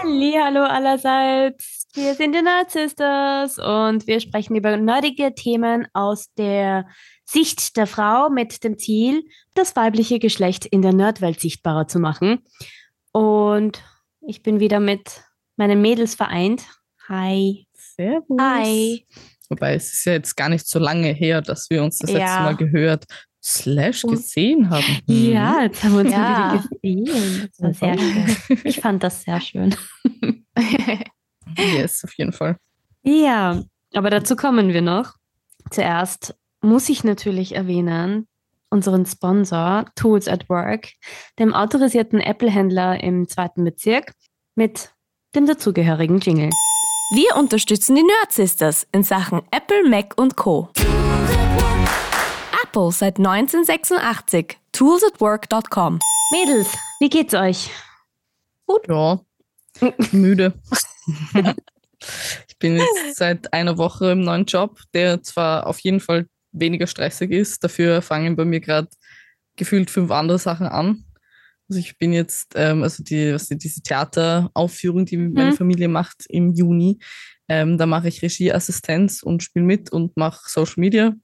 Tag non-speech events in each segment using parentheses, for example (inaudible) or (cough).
Hallo allerseits. Wir sind die Nerd Sisters und wir sprechen über nerdige Themen aus der Sicht der Frau mit dem Ziel, das weibliche Geschlecht in der Nerdwelt sichtbarer zu machen. Und ich bin wieder mit meinen Mädels vereint. Hi. Servus. Hi. Wobei es ist ja jetzt gar nicht so lange her, dass wir uns das letzte Ja. Mal gehört slash gesehen haben. Ja, jetzt haben wir uns Ja. wieder gesehen. Das war sehr schön. Ich fand das sehr schön. (laughs) Yes, auf jeden Fall. Ja, aber dazu kommen wir noch. Zuerst muss ich natürlich erwähnen, unseren Sponsor Tools at Work, dem autorisierten Apple-Händler im zweiten Bezirk, mit dem dazugehörigen Jingle. Wir unterstützen die Nerd Sisters in Sachen Apple, Mac und Co. Apple seit 1986. Toolsatwork.com. Mädels, wie geht's euch? Ja, (laughs) müde. (laughs) ich bin jetzt seit einer Woche im neuen Job, der zwar auf jeden Fall weniger stressig ist, dafür fangen bei mir gerade gefühlt fünf andere Sachen an. Also ich bin jetzt, ähm, also die, was die, diese Theateraufführung, die meine Mhm. Familie macht im Juni, ähm, da mache ich Regieassistenz und spiele mit und mache Social Media.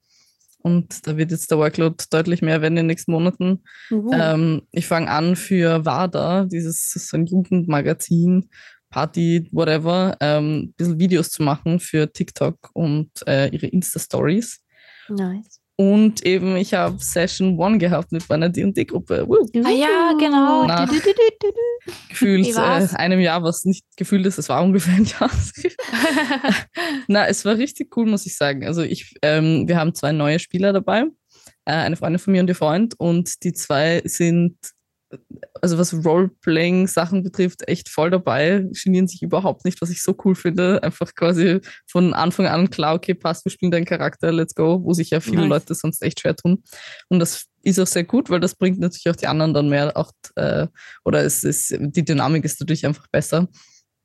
Und da wird jetzt der Workload deutlich mehr werden in den nächsten Monaten. Ähm, ich fange an für WADA, dieses so ein Jugendmagazin, Party, whatever, ähm, ein bisschen Videos zu machen für TikTok und äh, ihre Insta-Stories. nice. Und eben, ich habe Session One gehabt mit meiner D&D-Gruppe. Woo. Ah ja, genau. Nach Du, du, du, du, du. Gefühlt äh, einem Jahr, was nicht gefühlt ist, es war ungefähr ein Jahr. (laughs) Na, es war richtig cool, muss ich sagen. Also ich, ähm, wir haben zwei neue Spieler dabei, äh, eine Freundin von mir und ihr Freund, und die zwei sind, also was Roleplaying-Sachen betrifft, echt voll dabei, genieren sich überhaupt nicht, was ich so cool finde. Einfach quasi von Anfang an klar, okay, passt, wir spielen deinen Charakter, let's go, wo sich ja viele Nice. Leute sonst echt schwer tun. Und das ist auch sehr gut, weil das bringt natürlich auch die anderen dann mehr, auch, äh, oder es ist, die Dynamik ist dadurch einfach besser.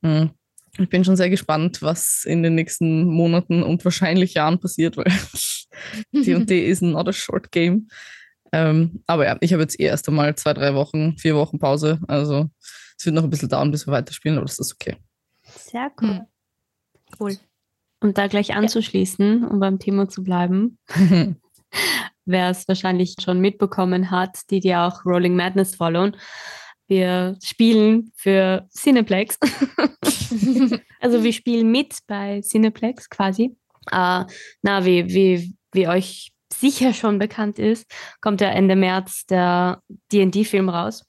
Mhm. Ich bin schon sehr gespannt, was in den nächsten Monaten und wahrscheinlich Jahren passiert, weil (laughs) D&D (laughs) ist not a short game. Ähm, aber ja, ich habe jetzt eh erst einmal zwei, drei Wochen, vier Wochen Pause. Also es wird noch ein bisschen dauern, bis wir weiterspielen, aber das ist okay. Sehr cool. Hm. Cool. Und da gleich anzuschließen, um beim Thema zu bleiben, (laughs) wer es wahrscheinlich schon mitbekommen hat, die die auch Rolling Madness followen. Wir spielen für Cineplex. (laughs) also wir spielen mit bei Cineplex quasi. Äh, na, wie, wie, wie euch sicher schon bekannt ist, kommt ja Ende März der D&D-Film raus.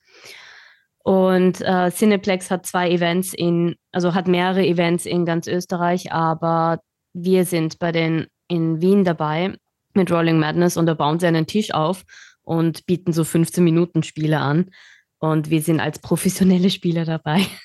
Und äh, Cineplex hat zwei Events in, also hat mehrere Events in ganz Österreich, aber wir sind bei den in Wien dabei mit Rolling Madness und da bauen sie einen Tisch auf und bieten so 15 Minuten Spiele an. Und wir sind als professionelle Spieler dabei. (laughs)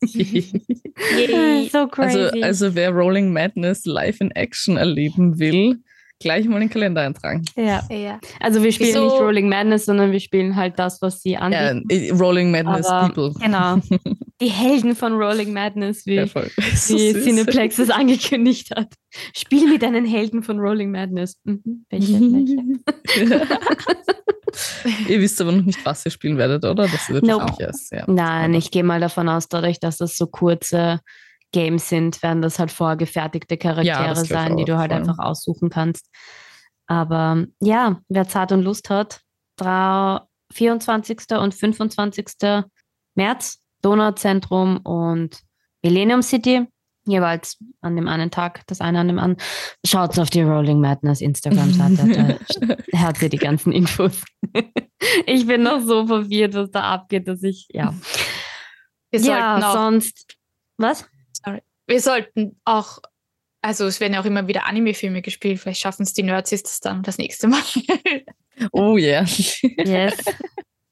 (laughs) So crazy. also, also wer Rolling Madness live in Action erleben will, gleich mal in den Kalender eintragen. ja. ja. Also wir spielen Wieso- nicht Rolling Madness, sondern wir spielen halt das, was sie Ja, anbieten. äh, Rolling Madness Aber- People. Genau. (laughs) Die Helden von Rolling Madness, wie, Ja. (laughs) So wie. Cineplex es angekündigt hat. Spiel mit deinen Helden von Rolling Madness. Mhm. Welche? welche? (laughs) ihr wisst aber noch nicht, was ihr spielen werdet, oder? Das wird Nope. wahrscheinlich erst. Ja. Nein, ich gehe mal davon aus, dadurch, dass das so kurze Games sind, werden das halt vorgefertigte Charaktere ich sein, die du halt vor allem. einfach aussuchen kannst. Aber ja, wer Zeit und Lust hat, drei- 24. und 25. März, Donauzentrum und Millennium City, jeweils an dem einen Tag, das eine an dem anderen. Schaut auf die Rolling Madness Instagram-Seite, da (laughs) hat sie die ganzen Infos. ich bin noch so verwirrt, was da abgeht, dass ich, ja. Wir ja, sonst. Was? Wir sollten auch, also es werden ja auch immer wieder Anime-Filme gespielt, vielleicht schaffen es die Nerds das dann das nächste Mal. (laughs) Oh yeah. Yes.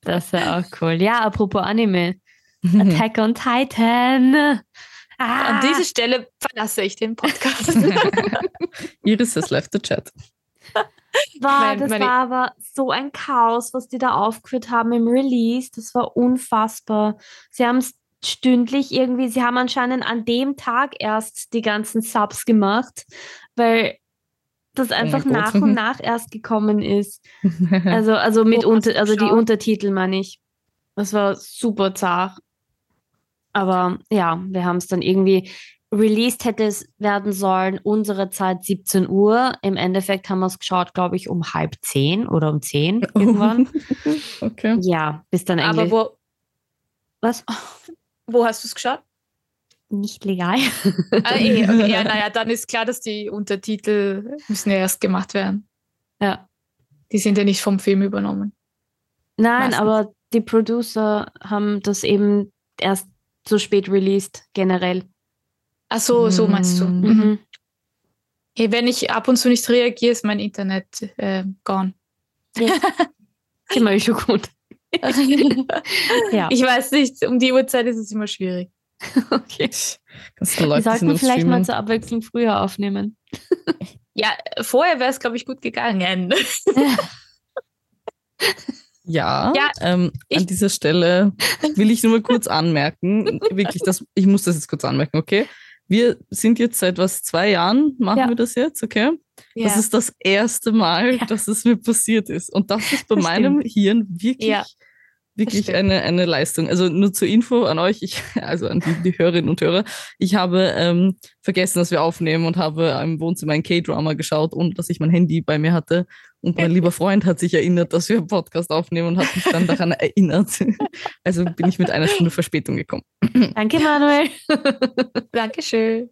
Das wäre auch cool. Ja, apropos Anime. (laughs) Attack on Titan. Ah, An dieser Stelle verlasse ich den Podcast. (laughs) Iris has left the chat. war, das meine- war aber so ein Chaos, was die da aufgeführt haben im Release. Das war unfassbar. Sie haben es stündlich irgendwie, sie haben anscheinend an dem Tag erst die ganzen Subs gemacht, weil das einfach Gott. nach und nach erst gekommen ist. (laughs) Also, also mit Oh, unter, also die. Untertitel meine ich. Das war super zart. Aber ja, wir haben es dann irgendwie released hätte es werden sollen, unsere Zeit 17 Uhr. Im Endeffekt haben wir es geschaut, glaube ich, um halb zehn oder um zehn (laughs) irgendwann. okay. Ja, bis dann Aber eigentlich. wo, Was? (laughs) wo hast du es geschaut? Nicht legal. Ah, eh, okay. Ja, (laughs) naja, dann ist klar, dass die Untertitel müssen ja erst gemacht werden. ja. Die sind ja nicht vom Film übernommen. Nein, Meistens. aber die Producer haben das eben erst so spät released, generell. Ach so, so meinst du. Mhm. Mhm. Hey, wenn ich ab und zu nicht reagiere, ist mein Internet äh, gone. Sind (laughs) wir schon gut. Ja. (laughs) Ich weiß nicht, um die Uhrzeit ist es immer schwierig. (laughs) Okay. Leute sind sollten vielleicht mal Streamen? zur Abwechslung früher aufnehmen. (laughs) Ja, vorher wäre es, glaube ich, gut gegangen. Ja, Ja, ähm, an dieser Stelle will ich nur mal kurz anmerken, wirklich, das, ich muss das jetzt kurz anmerken, okay? Wir sind jetzt seit was, zwei Jahren machen Ja. wir das jetzt, okay? Das ist das erste Mal, Ja. dass es mir passiert ist. Und das ist bei Das meinem Hirn wirklich, Ja, wirklich eine, eine Leistung. Also nur zur Info an euch, ich, (laughs) also an die, die Hörerinnen und Hörer, ich habe ähm, vergessen, dass wir aufnehmen und habe im Wohnzimmer ein K-Drama geschaut, ohne dass ich mein Handy bei mir hatte. Und mein lieber Freund hat sich erinnert, dass wir einen Podcast aufnehmen und hat mich dann daran (laughs) erinnert. (laughs) Also bin ich mit einer Stunde Verspätung gekommen. (clears throat) Danke, Manuel. Dankeschön.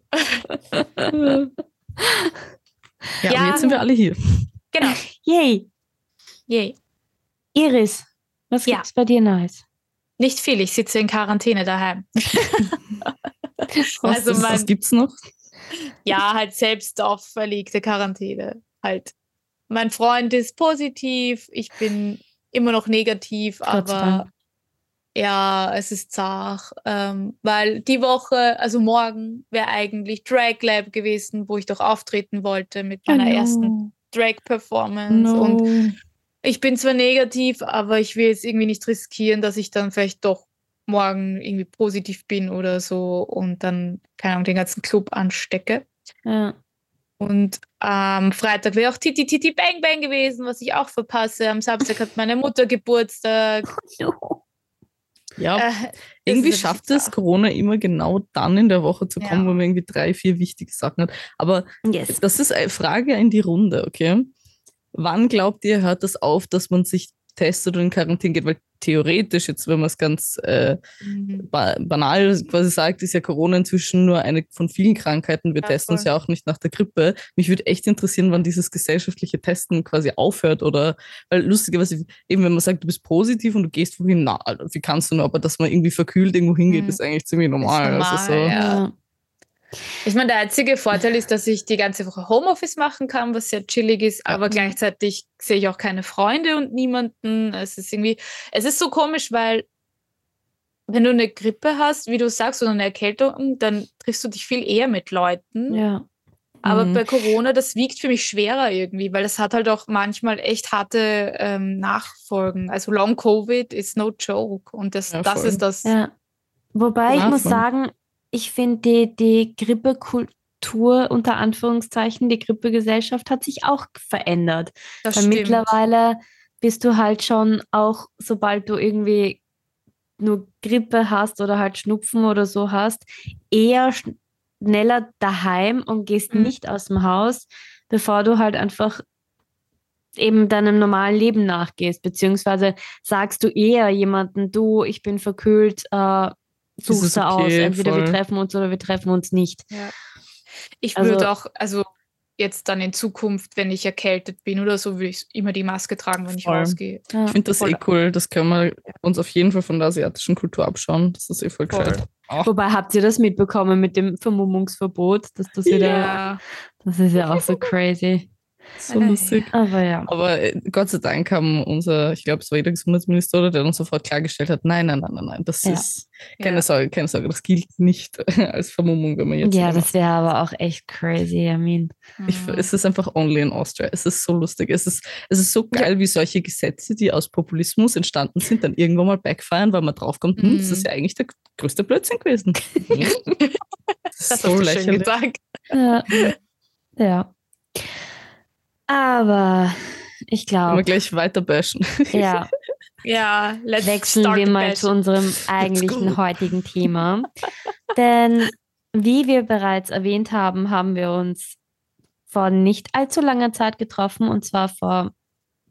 Ja, Ja. und jetzt sind wir alle hier. Genau. Yay. Yay. Iris, was Ja. gibt's bei dir Neues? Nicht viel, ich sitze in Quarantäne daheim. Was, Also mein- was gibt's noch? Ja, halt selbst auferlegte Quarantäne. Halt. Mein Freund ist positiv, ich bin immer noch negativ, Gott aber Dank. ja, es ist zart. Ähm, weil die Woche, also morgen, wäre eigentlich Drag Lab gewesen, wo ich doch auftreten wollte mit meiner ersten Drag-Performance. Und No. Ich bin zwar negativ, aber ich will jetzt irgendwie nicht riskieren, dass ich dann vielleicht doch morgen irgendwie positiv bin oder so und dann, keine Ahnung, den ganzen Club anstecke. Ja. Und am Freitag wäre auch Titi Titi Bang Bang gewesen, was ich auch verpasse. Am Samstag hat meine Mutter Geburtstag. (laughs) Ja, Äh, irgendwie ist schafft es Corona immer genau dann in der Woche zu kommen, Ja. wo man irgendwie drei, vier wichtige Sachen hat. Aber Yes. das ist eine Frage in die Runde, okay? Wann glaubt ihr, hört das auf, dass man sich testet und in Quarantäne geht? Weil theoretisch, jetzt wenn man es ganz äh, Mhm. ba banal quasi sagt, ist ja Corona inzwischen nur eine von vielen Krankheiten. Wir Ja, testen uns ja auch nicht nach der Grippe. Mich würde echt interessieren, wann dieses gesellschaftliche Testen quasi aufhört oder, weil lustigerweise, eben wenn man sagt, du bist positiv und du gehst wohin, na, wie kannst du nur, aber dass man irgendwie verkühlt irgendwo hingeht, Mhm. ist eigentlich ziemlich normal. normal, also so, ja. Ja. Ich meine, der einzige Vorteil ist, dass ich die ganze Woche Homeoffice machen kann, was sehr chillig ist, Ja. aber gleichzeitig sehe ich auch keine Freunde und niemanden. Es ist irgendwie, es ist so komisch, weil wenn du eine Grippe hast, wie du sagst, oder eine Erkältung, dann triffst du dich viel eher mit Leuten. ja. Aber Mhm. bei Corona, das wiegt für mich schwerer irgendwie, weil das hat halt auch manchmal echt harte ähm, Nachfolgen. Also Long Covid is no joke. Und das, Ja, das ist das. Ja. Wobei ich Ja, muss sagen, ich finde die, die Grippekultur unter Anführungszeichen, die Grippegesellschaft hat sich auch verändert. das Weil mittlerweile bist du halt schon auch, sobald du irgendwie nur Grippe hast oder halt Schnupfen oder so hast, eher schneller daheim und gehst Mhm. nicht aus dem Haus, bevor du halt einfach eben deinem normalen Leben nachgehst, beziehungsweise sagst du eher jemanden, du, ich bin verkühlt, äh, Ist es suchst du aus, okay, entweder wir voll. treffen uns oder wir treffen uns nicht. Ja. Ich Also- würde auch, also jetzt dann in Zukunft, wenn ich erkältet bin oder so, würde ich immer die Maske tragen, wenn ich Voll. rausgehe. Ja. Ich finde das Voll. eh cool. Das können wir uns auf jeden Fall von der asiatischen Kultur abschauen. Das ist eh voll Voll. gescheit. Ach, Wobei habt ihr das mitbekommen mit dem Vermummungsverbot, dass das wieder Ja, Das ist ja auch so crazy. So lustig. Aber ja. Aber äh, Gott sei Dank haben unser, ich glaube, es war jeder Gesundheitsminister, der uns sofort klargestellt hat, nein, nein, nein, nein, nein, das Ja. ist keine ja. Sorge, keine Sorge, das gilt nicht (laughs) als Vermummung, wenn man jetzt. Ja, das wäre aber auch echt crazy. I mean, Ich, Mhm. es ist einfach only in Austria. Es ist so lustig. Es ist, es ist so geil, wie solche Gesetze, die aus Populismus entstanden sind, dann irgendwann mal backfeiern, weil man draufkommt, hm, das ist Mhm. ja eigentlich der größte Blödsinn gewesen. (laughs) Hm? das so hast du schön lächerlich. gesagt. ja. ja. Aber ich Können wir glaube, gleich weiter bashen. ja, (laughs) Ja, let's wechseln start wir mal zu unserem eigentlichen (laughs) heutigen Thema. Denn wie wir bereits erwähnt haben, haben wir uns vor nicht allzu langer Zeit getroffen und zwar vor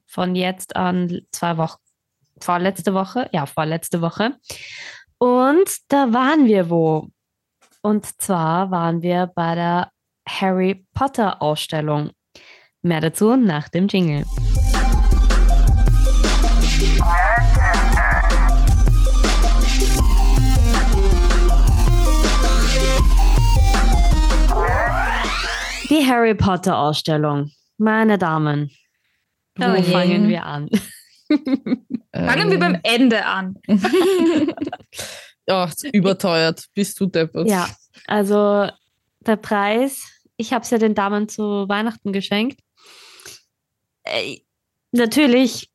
von jetzt an zwei Wochen. Vorletzte Woche, ja, vorletzte Woche. Und da waren wir wo? Und zwar waren wir bei der Harry Potter Ausstellung. Mehr dazu nach dem Jingle. Die Harry Potter Ausstellung. Meine Damen, wo Oh fangen wir an? (laughs) Fangen wir beim Ende an. (laughs) Ja, überteuert. Bist du deppert. Ja, also der Preis, ich habe es ja den Damen zu Weihnachten geschenkt. Natürlich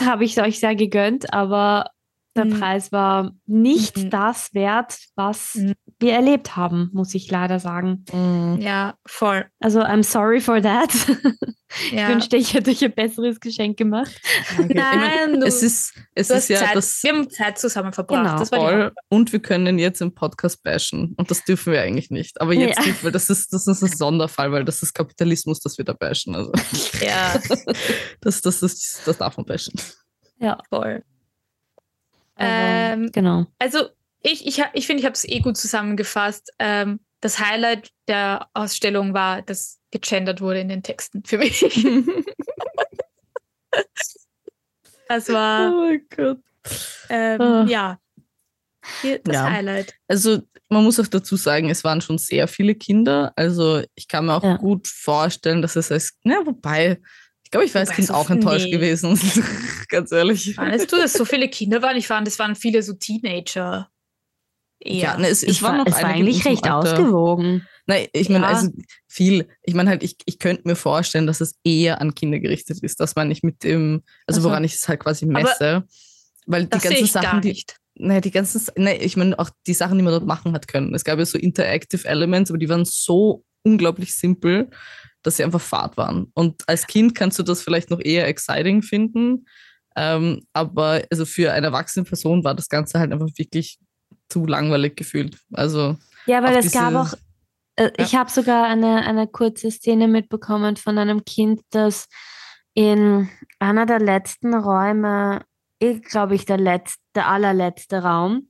habe ich es euch sehr gegönnt, aber der Mhm. Preis war nicht Mhm. das wert, was Mhm. wir erlebt haben, muss ich leider sagen. Mm, Ja, voll. Also I'm sorry for that. (laughs) Ich Ja. wünschte, ich hätte euch ein besseres Geschenk gemacht. okay. Nein, du, es ist, es du ist ja Zeit, das wir haben Zeit zusammen verbracht. Genau. Das war die voll. Und wir können jetzt im Podcast bashen. Und das dürfen wir eigentlich nicht. Aber jetzt Ja. nicht, weil das ist, das ist ein Sonderfall, weil das ist Kapitalismus, das wir da bashen. Also Ja, (laughs) das, das, das, das darf man bashen. Ja, voll. Aber, Ähm, genau. Also ich, ich, ha- ich finde, ich habe es eh gut zusammengefasst. Ähm, das Highlight der Ausstellung war, dass gegendert wurde in den Texten für mich. (laughs) Das oh war, mein Gott. ähm, Ah. ja, hier das Ja. Highlight. Also man muss auch dazu sagen, es waren schon sehr viele Kinder. Also ich kann mir auch Ja. gut vorstellen, dass es als, na wobei, ich glaube, ich wäre als Kind so auch enttäuscht nee. gewesen. (laughs) Ganz ehrlich. Meinst du, dass so viele Kinder waren? Ich fand, es waren viele so Teenager. Eher. Ja, ne, es, es war, noch es war eigentlich recht Alter. ausgewogen. Nein, ich meine, Ja. also viel. Ich meine halt, ich, ich könnte mir vorstellen, dass es eher an Kinder gerichtet ist. Das meine ich mit dem, also Ach so. woran ich es halt quasi messe. weil die das sehe ganzen Sachen, die, nicht. Naja, die ganzen, nee, ich meine auch die Sachen, die man dort machen hat können. Es gab ja so Interactive Elements, aber die waren so unglaublich simpel, dass sie einfach Fahrt waren. Und als Kind kannst du das vielleicht noch eher exciting finden. Ähm, aber also für eine erwachsene Person war das Ganze halt einfach wirklich zu langweilig gefühlt. Also Ja, weil es gab auch, äh, ich habe sogar eine, eine kurze Szene mitbekommen von einem Kind, das in einer der letzten Räume, ich glaube ich, der letzte, der allerletzte Raum,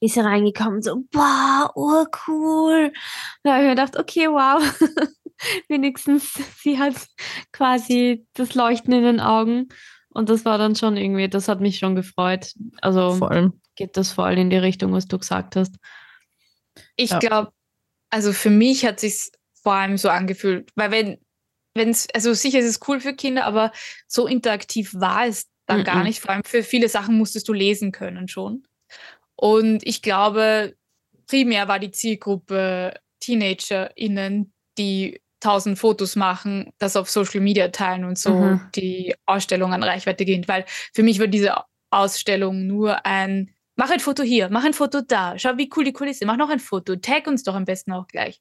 ist er reingekommen, so, boah, urcool. Da habe ich mir gedacht, okay, wow. (laughs) (laughs) Wenigstens sie hat quasi das Leuchten in den Augen. Und das war dann schon irgendwie, das hat mich schon gefreut. Also vor allem. geht das voll in die Richtung, was du gesagt hast. Ich Ja. glaube, also für mich hat sich vor allem so angefühlt, weil wenn, wenn es, also sicher ist es cool für Kinder, aber so interaktiv war es dann gar Mhm. nicht. Vor allem für viele Sachen musstest du lesen können schon. Und ich glaube, primär war die Zielgruppe TeenagerInnen, die tausend Fotos machen, das auf Social Media teilen und so Mhm. die Ausstellung an Reichweite gewinnt. Weil für mich war diese Ausstellung nur ein Mach ein Foto hier, mach ein Foto da, schau, wie cool die Kulisse, mach noch ein Foto, tag uns doch am besten auch gleich.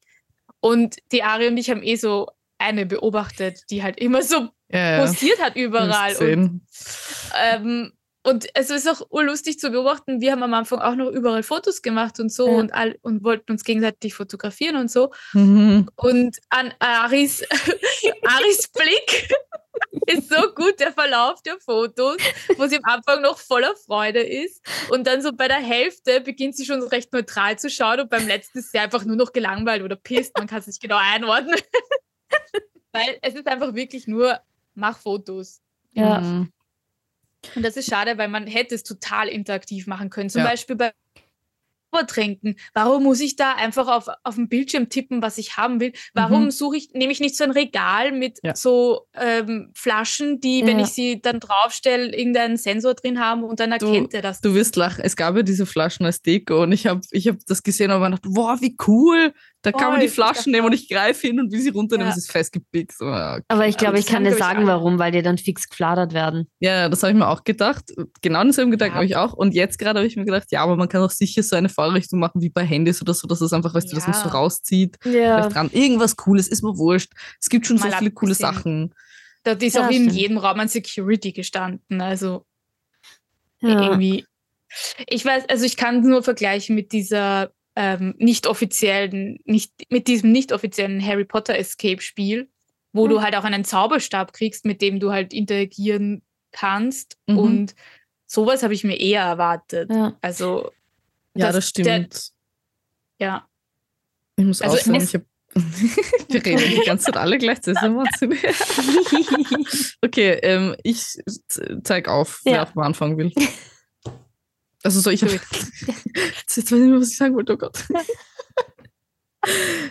Und die Ari und ich haben eh so eine beobachtet, die halt immer so ja. posiert hat überall. Und, ähm, und es ist auch urlustig zu beobachten. Wir haben am Anfang auch noch überall Fotos gemacht und so Ja. und, all, und wollten uns gegenseitig fotografieren und so. Mhm. Und an Aris, (laughs) Aris Blick (laughs) ist so gut der Verlauf der Fotos, wo sie am Anfang noch voller Freude ist. Und dann so bei der Hälfte beginnt sie schon recht neutral zu schauen und beim letzten ist sie einfach nur noch gelangweilt oder pisst. Man kann es nicht genau einordnen. (laughs) Weil es ist einfach wirklich nur, mach Fotos. Ja. Mhm. Und das ist schade, weil man hätte es total interaktiv machen können. Zum Ja. Beispiel bei trinken. Warum muss ich da einfach auf, auf dem Bildschirm tippen, was ich haben will? Warum Mhm. suche ich, nehme ich nicht so ein Regal mit Ja. so ähm, Flaschen, die, wenn Ja. ich sie dann draufstelle, irgendeinen Sensor drin haben und dann erkennt er das. Du wirst lachen. Es gab ja diese Flaschen als Deko und ich habe ich hab das gesehen und mir gedacht, wow, wie cool. Da kann man Voll, die ich Flaschen nehmen und ich greife hin und will sie runternehmen, Ja. es ist festgepickt. So, ja, okay. Aber ich glaube, ich kann dir sagen, warum, weil die dann fix gefladert werden. Ja, das habe ich mir auch gedacht. Genau denselben Gedanken Ja. habe ich auch. Und jetzt gerade habe ich mir gedacht, ja, aber man kann auch sicher so eine Vorrichtung machen wie bei Handys oder so, dass es einfach, weißt du, dass man so Ja. rauszieht. Ja. Vielleicht dran. Irgendwas Cooles, ist mir wurscht. Es gibt schon Mal so viele coole. Sachen. Da ist Ja, auch in stimmt. jedem Raum ein Security gestanden. Also Ja. irgendwie. Ich weiß, also ich kann es nur vergleichen mit dieser ähm, nicht offiziellen, nicht, mit diesem nicht offiziellen Harry Potter Escape Spiel, wo Hm. du halt auch einen Zauberstab kriegst, mit dem du halt interagieren kannst. Mhm. Und sowas habe ich mir eher erwartet. Ja. Also, Ja, Das- das stimmt. ja. ich muss also auch sagen, ich hab, (laughs) wir reden die ganze Zeit alle gleichzeitig. (laughs) Okay, ähm, ich z- zeig auf, wer Ja. auf dem Anfang will. (laughs) Also so, ich (laughs) jetzt weiß ich nicht mehr, was ich sagen wollte, oh Gott. (laughs)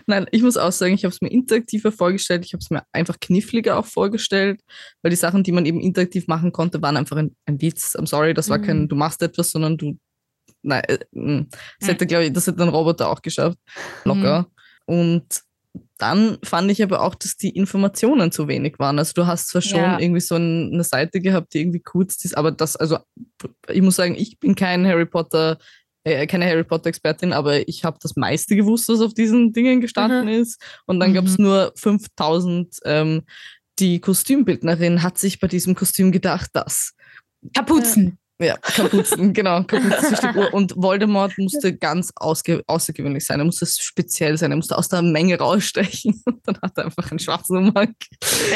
Nein, ich muss auch sagen, ich habe es mir interaktiver vorgestellt, ich habe es mir einfach kniffliger auch vorgestellt, weil die Sachen, die man eben interaktiv machen konnte, waren einfach ein, ein Witz. I'm sorry, das war Mhm. kein, du machst etwas, sondern du, nein, äh, mh. das Mhm. hätte, glaube ich, das hätte ein Roboter auch geschafft, locker. Und dann fand ich aber auch, dass die Informationen zu wenig waren. Also du hast zwar schon Ja. irgendwie so ein, eine Seite gehabt, die irgendwie kurz ist, aber das, also ich muss sagen, ich bin kein Harry Potter, äh, keine Harry Potter Expertin, aber ich habe das meiste gewusst, was auf diesen Dingen gestanden ist. Und dann gab es Mhm. nur 5000. Ähm, die Kostümbildnerin hat sich bei diesem Kostüm gedacht, dass Kapuzen. Ja, Kapuzen, (laughs) genau. Kapuzen ist die Figur. Und Voldemort musste ganz außergewöhnlich sein. Er musste speziell sein. Er musste aus der Menge rausstechen. (laughs) Und dann hat er einfach einen schwarzen Umhang.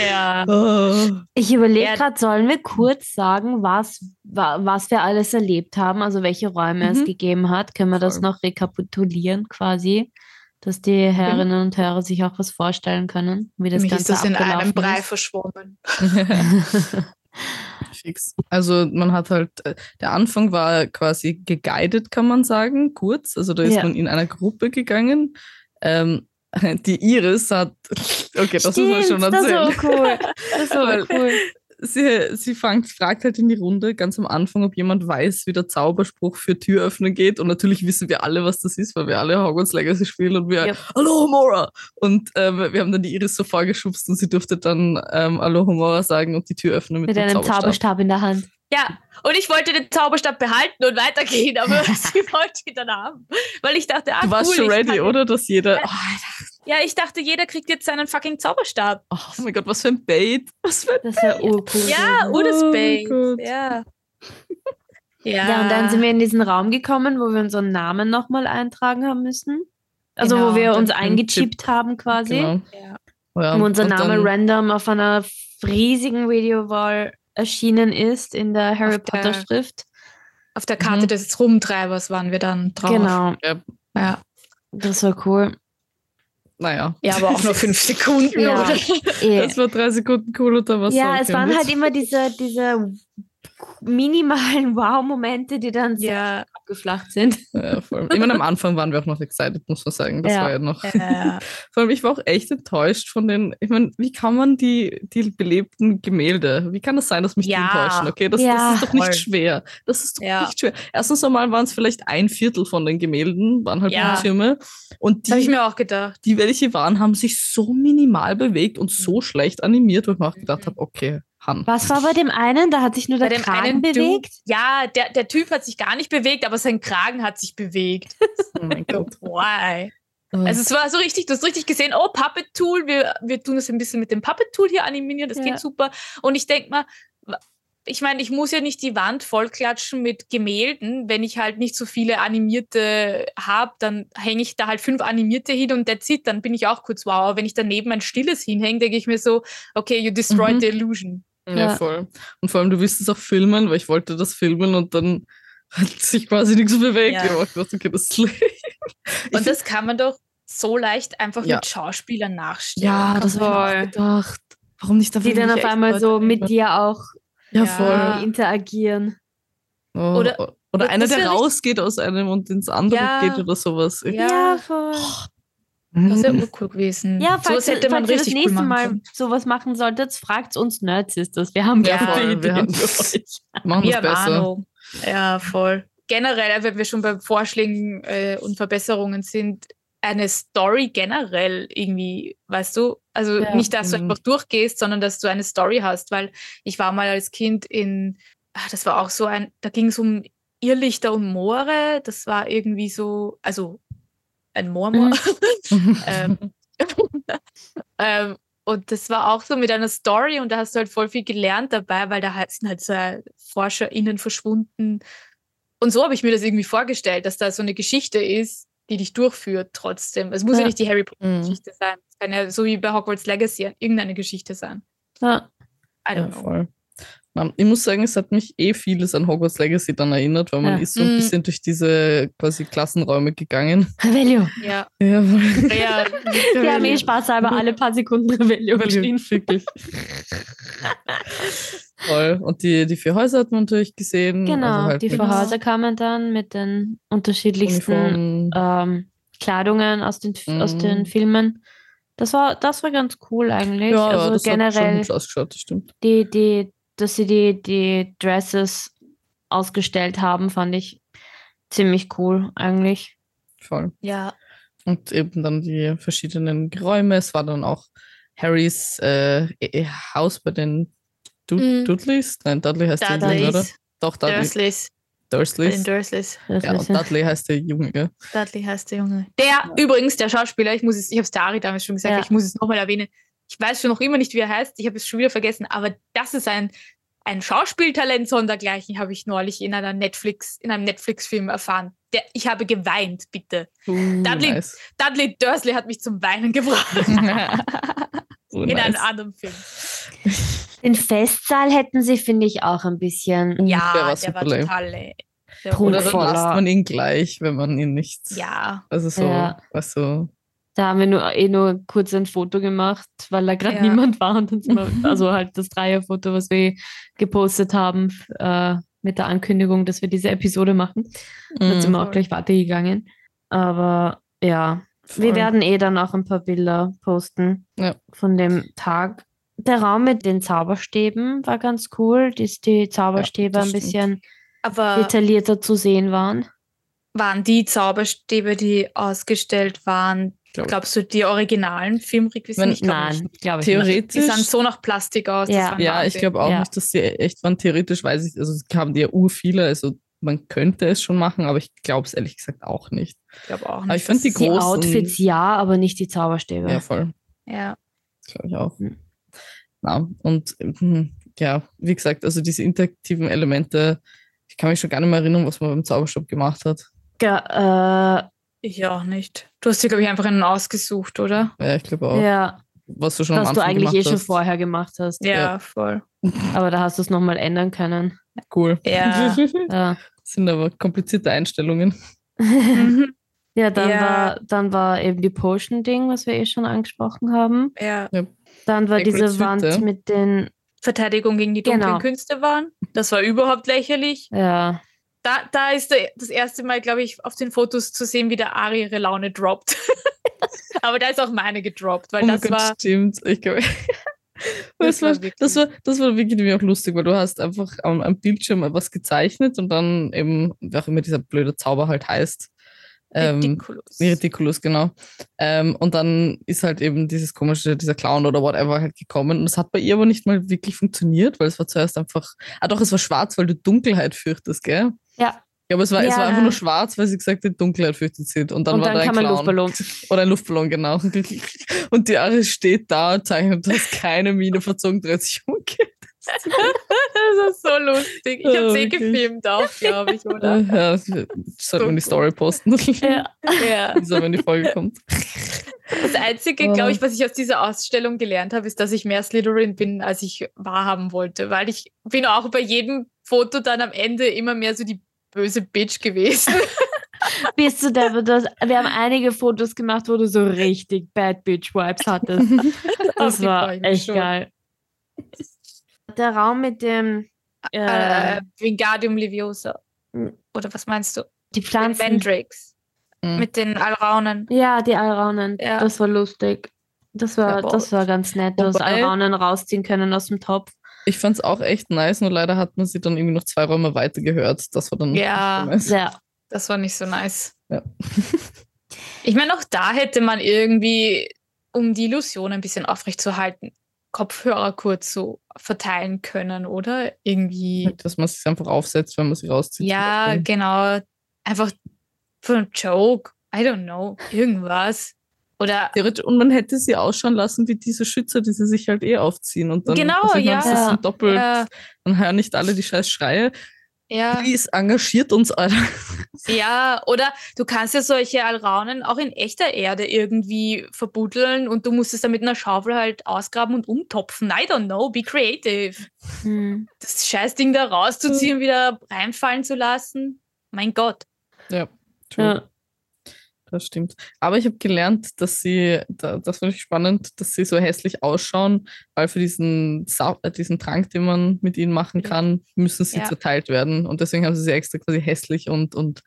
Ja. Oh. Ich überlege gerade, sollen wir kurz sagen, was, wa- was wir alles erlebt haben, also welche Räume es Mhm. gegeben hat? Können wir das noch rekapitulieren quasi, dass die Herrinnen und Hörer sich auch was vorstellen können, wie das Für mich Ganze ist das in einem Brei ist? verschwommen. (laughs) (laughs) Fix. Also man hat halt, äh, der Anfang war quasi geguided, kann man sagen, kurz. Also da ist Ja. man in einer Gruppe gegangen. Ähm, (laughs) die Iris hat, (laughs) okay, das muss man schon Stimmt, das erzählen. ist so cool. Das Weil- cool. Sie, sie fangt, fragt halt in die Runde ganz am Anfang, ob jemand weiß, wie der Zauberspruch für Tür öffnen geht. Und natürlich wissen wir alle, was das ist, weil wir alle Hogwarts Legacy spielen und wir, Yep. Hallo Mora! Und ähm, wir haben dann die Iris so vorgeschubst und sie durfte dann ähm, Hallo Mora sagen und die Tür öffnen mit, Mit dem einem Zauberstab. Zauberstab in der Hand. Ja, und ich wollte den Zauberstab behalten und weitergehen, aber (laughs) sie wollte ihn dann haben. Weil ich dachte, ah, Du warst cool, schon ready, oder? Dass jeder. Ja. Ja, ich dachte, jeder kriegt jetzt seinen fucking Zauberstab. Oh, oh mein Gott, was für ein Bait. Was für ein Das wäre urcool. Ja. Udes Oh Bait. Gott. Ja. ja. Ja, und dann sind wir in diesen Raum gekommen, wo wir unseren Namen nochmal eintragen haben müssen. Also Genau, wo wir uns eingechippt haben quasi. Genau. Ja. Ja, Wo unser und Name dann- random auf einer riesigen Videowall erschienen ist in der Harry Auf der- Potter Schrift. Auf der Karte Mhm. des Rumtreibers waren wir dann drauf. Genau, Ja. das war cool. Naja. ja, aber auch nur fünf (laughs) Sekunden, Ja. oder? Das war drei Sekunden cool oder was? ja, es waren halt immer diese, diese minimalen (laughs) Wow-Momente, die dann sehr Ja. abgeflacht sind. Ja, vor allem. Ich meine, am Anfang waren wir auch noch excited, muss man sagen. Das Ja. war ja noch. Ja. (laughs) Vor allem, ich war auch echt enttäuscht von den. Ich meine, wie kann man die, die belebten Gemälde, wie kann das sein, dass mich die enttäuschen? Okay, das, das ist doch nicht Voll. schwer. Das ist doch nicht schwer. Erstens einmal waren es vielleicht ein Viertel von den Gemälden, waren halt Ja. Bildschirme. Und Das habe ich die, mir auch gedacht. die, welche waren, haben sich so minimal bewegt und Mhm. so schlecht animiert, wo ich mir auch gedacht habe, okay, Han. Was war bei dem einen? Da hat sich nur der Bei dem Kragen einen bewegt. Dude, ja, der, der Typ hat sich gar nicht bewegt, aber sein Kragen hat sich bewegt. (laughs) Oh mein Gott. Why? Also es war so richtig, du hast richtig gesehen, oh, Puppet Tool, wir, wir tun das ein bisschen mit dem Puppet Tool hier animieren, das Ja. geht super. Und ich denke mal, ich meine, ich muss ja nicht die Wand vollklatschen mit Gemälden. Wenn ich halt nicht so viele animierte habe, dann hänge ich da halt fünf animierte hin und that's it, dann bin ich auch kurz wow. Aber wenn ich daneben ein stilles hinhänge, denke ich mir so, okay, you destroyed Mhm. the illusion. Ja, Ja. voll. Und vor allem, du willst es auch filmen, weil ich wollte das filmen und dann hat sich quasi nichts bewegt. Ja. Ich gedacht, okay, das (laughs) Und das kann man doch so leicht einfach Ja. mit Schauspielern nachstellen. Ja, das auch gedacht. Warum nicht Die dann auf einmal so mit dir auch Ja, interagieren. Oh, Oder- oder einer, der rausgeht aus einem und ins andere Ja. geht oder sowas. Ja. voll. Das wäre Mhm. urcool gewesen. Ja, falls, Sowas hätte ihr, man falls ihr das richtig nächste cool machen Mal sowas machen solltet, fragt uns Nerds ist das. Wir haben Ja, voll, wir haben- für euch. (laughs) Machen Wir besser. Ahnung. Ja, voll. Generell, wenn wir schon bei Vorschlägen äh, und Verbesserungen sind, eine Story generell irgendwie, weißt du? Also Ja. nicht, dass du Mhm. einfach durchgehst, sondern dass du eine Story hast, weil ich war mal als Kind in, ah, das war auch so ein, da ging es um Irrlichter und Moore, das war irgendwie so, also ein Moormoor. Mhm. (laughs) ähm, (laughs) ähm, Und das war auch so mit einer Story und da hast du halt voll viel gelernt dabei, weil da halt- sind halt so ForscherInnen verschwunden. Und so habe ich mir das irgendwie vorgestellt, dass da so eine Geschichte ist, die dich durchführt trotzdem. Es muss ja, Ja. nicht die Harry Mhm. Potter-Geschichte sein. Es kann ja so wie bei Hogwarts Legacy irgendeine Geschichte sein. Ja. I Ja, don't know. voll. Ich muss sagen, es hat mich eh vieles an Hogwarts Legacy dann erinnert, weil man Ja. ist so ein Mm. bisschen durch diese quasi Klassenräume gegangen. (laughs) Revelio. Ja, Ja, ja. Wir haben eh spaßhalber alle paar Sekunden Revelio geschrien. Wirklich. Voll. Und die, die vier Häuser hat man natürlich gesehen. Genau, also halt die mit Vorhäuser kamen dann mit den unterschiedlichsten ähm, Kleidungen aus den, aus Mhm. den Filmen. Das war, das war ganz cool eigentlich. Ja, also das hat schon generell, gut ausgeschaut, das stimmt. die, die, dass sie die, die Dresses ausgestellt haben, fand ich ziemlich cool eigentlich. Voll. ja. Und eben dann die verschiedenen Räume. Es war dann auch Harrys äh, eh- Haus bei den du Mhm. Dudleys. Nein, Dudley heißt der Junge, oder? Dudleys, Doch, Dudley. Dursleys, bei den Dursleys. Dursleys. Ja, und Dudley heißt der Junge. gell? Dudley heißt der Junge. Der übrigens, der Schauspieler, ich muss es, ich habe es der Ari damals schon gesagt, Ja. ich muss es nochmal erwähnen. Ich weiß schon noch immer nicht, wie er heißt. Ich habe es schon wieder vergessen, aber das ist ein, ein Schauspieltalent sondergleichen, habe ich neulich in einer Netflix, in einem Netflix-Film erfahren. Der, ich habe geweint, bitte. Uh, Dudley- nice. Dudley Dursley hat mich zum Weinen gebracht. (laughs) so (laughs) in einem nice. anderen Film. Den Festsaal hätten sie, finde ich, auch ein bisschen. Ja, der war der war total. äh, Der. Oder dann lasst man ihn gleich, wenn man ihn nicht. ja, Also so, Ja. was so. Da haben wir nur, eh nur kurz ein Foto gemacht, weil da gerade Ja. niemand war. Und sind wir, also halt das Dreierfoto, was wir gepostet haben äh, mit der Ankündigung, dass wir diese Episode machen. Dann sind Mhm, wir auch Voll. gleich weitergegangen. Aber ja, wir voll. werden eh dann auch ein paar Bilder posten Ja. von dem Tag. Der Raum mit den Zauberstäben war ganz cool, dass die Zauberstäbe das ein bisschen aber detaillierter zu sehen waren. waren die Zauberstäbe, die ausgestellt waren, Glaub- glaubst du, die originalen Filmrequisiten? Ich glaub nicht. Nein, glaube ich Theoretisch. Die sahen so nach Plastik aus. Ja. Ja, ich glaube auch Ja. nicht, dass sie echt waren. Theoretisch weiß ich, also es kamen die ja ur viele, also man könnte es schon machen, aber ich glaube es ehrlich gesagt auch nicht. Ich glaube auch nicht. Aber ich fand die dass- Die großen- Outfits ja, aber nicht die Zauberstäbe. Ja, voll. Ja. Glaube ich auch. Mhm. Na, und mhm, ja, wie gesagt, also diese interaktiven Elemente, ich kann mich schon gar nicht mehr erinnern, was man beim Zauberstab gemacht hat. Ge Ich auch nicht. Du hast dir, glaube ich, einfach einen ausgesucht, oder? Ja, ich glaube auch. ja, Was du schon am was du Anfang eigentlich eh gemacht schon hast. vorher gemacht hast. Ja, Ja. voll. (laughs) Aber da hast du es nochmal ändern können. Cool. Ja. (laughs) Ja, sind aber komplizierte Einstellungen. (laughs) Mhm. ja, dann, Ja. War, dann war eben die Potion-Ding, was wir eh schon angesprochen haben. ja. Dann war Hagrids diese Wand Hütte. mit den, Verteidigung gegen die dunklen Genau. Künste waren. Das war überhaupt lächerlich. ja, Da, da ist das erste Mal, glaube ich, auf den Fotos zu sehen, wie der Ari ihre Laune droppt. (laughs) Aber da ist auch meine gedroppt, weil oh das Gott, war. stimmt. Ich glaube. (laughs) Das Das, war das, war, das war wirklich irgendwie auch lustig, weil du hast einfach am, am Bildschirm etwas gezeichnet und dann eben, wie auch immer dieser blöde Zauber halt heißt. Ähm, Ridiculous. Ridiculous, genau. Ähm, und dann ist halt eben dieses komische, dieser Clown oder whatever halt gekommen. Und es hat bei ihr aber nicht mal wirklich funktioniert, weil es war zuerst einfach, ah doch, es war schwarz, weil du Dunkelheit fürchtest, gell? ja. Ja, aber es war, es Ja. war einfach nur schwarz, weil sie gesagt hat, Dunkelheit fürchtet sie. Und dann Und war dann da ein Clown. Luftballon. Oder ein Luftballon, genau. (laughs) Und die Aris steht da, zeichnet das keine Miene verzogen, dreht sich um. geht. (laughs) das ist so lustig. Ich habe Oh, sie wirklich. gefilmt auch, glaube ich, oder? (laughs) Ja, das sollte man die Story posten. Ja. (laughs) ja. So, wenn die Folge kommt. Das Einzige, glaube ich, was ich aus dieser Ausstellung gelernt habe, ist, dass ich mehr Slytherin bin, als ich wahrhaben wollte. Weil ich bin auch bei jedem Foto dann am Ende immer mehr so die böse Bitch gewesen. Bist du der, das, wir haben einige Fotos gemacht, wo du so richtig Bad Bitch Vibes hattest. Das war echt schon. geil. Der Raum mit dem, äh, Äh, Wingardium Leviosa. Mhm. Oder was meinst du? die Mit Pflanzen. Mandrakes. Mhm. Mit den Alraunen. Ja, die Alraunen. Ja. Das war lustig. Das war, Ja, das war ganz nett. Wobei- Alraunen rausziehen können aus dem Topf. Ich fand es auch echt nice, nur leider hat man sie dann irgendwie noch zwei Räume weiter gehört. Das war dann Ja. nicht so nice. Ja. Das war nicht so nice. Ja. (laughs) Ich meine, auch da hätte man irgendwie, um die Illusion ein bisschen aufrechtzuerhalten, Kopfhörer kurz so verteilen können, oder? Irgendwie. Dass man sich einfach aufsetzt, wenn man sie rauszieht. Ja, genau. Einfach für einen Joke. I don't know. Irgendwas. Oder und man hätte sie ausschauen lassen wie diese Schützer, die sie sich halt eh aufziehen. Und dann, Genau, ja. Das doppelt, Ja. dann hören nicht alle die scheiß Schreie. Ja, Please, engagiert uns, Alter. ja, oder du kannst ja solche Alraunen auch in echter Erde irgendwie verbuddeln und du musst es dann mit einer Schaufel halt ausgraben und umtopfen. I don't know, be creative. Hm. Das Scheißding da rauszuziehen, wieder reinfallen zu lassen. Mein Gott. Ja, Ja. Das stimmt. Aber ich habe gelernt, dass sie, da, das fand ich spannend, dass sie so hässlich ausschauen, weil für diesen, Sau äh, diesen Trank, den man mit ihnen machen kann, müssen sie Ja. zerteilt werden. Und deswegen haben sie sie extra quasi hässlich und, und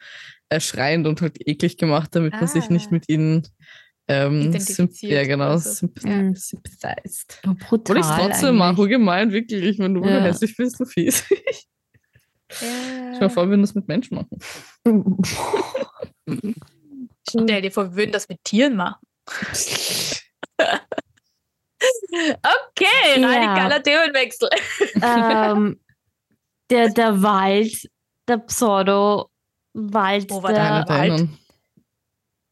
äh, schreiend und halt eklig gemacht, damit man sich nicht Ah. mit ihnen ähm, ja, genau, so. Ja. sympathized. Brutal. Obwohl ich es trotzdem mache, gemein, wirklich. Ich meine, du, wenn du Ja. hässlich bist, du fies. Stell dir vor, wir würden das mit Menschen machen. (laughs) Stell dir vor, wir würden das mit Tieren machen. (laughs) Okay, Ja. radikaler Themenwechsel. ähm, der, (laughs) der Wald, der Pseudo-Wald, Wo war der, der Wald?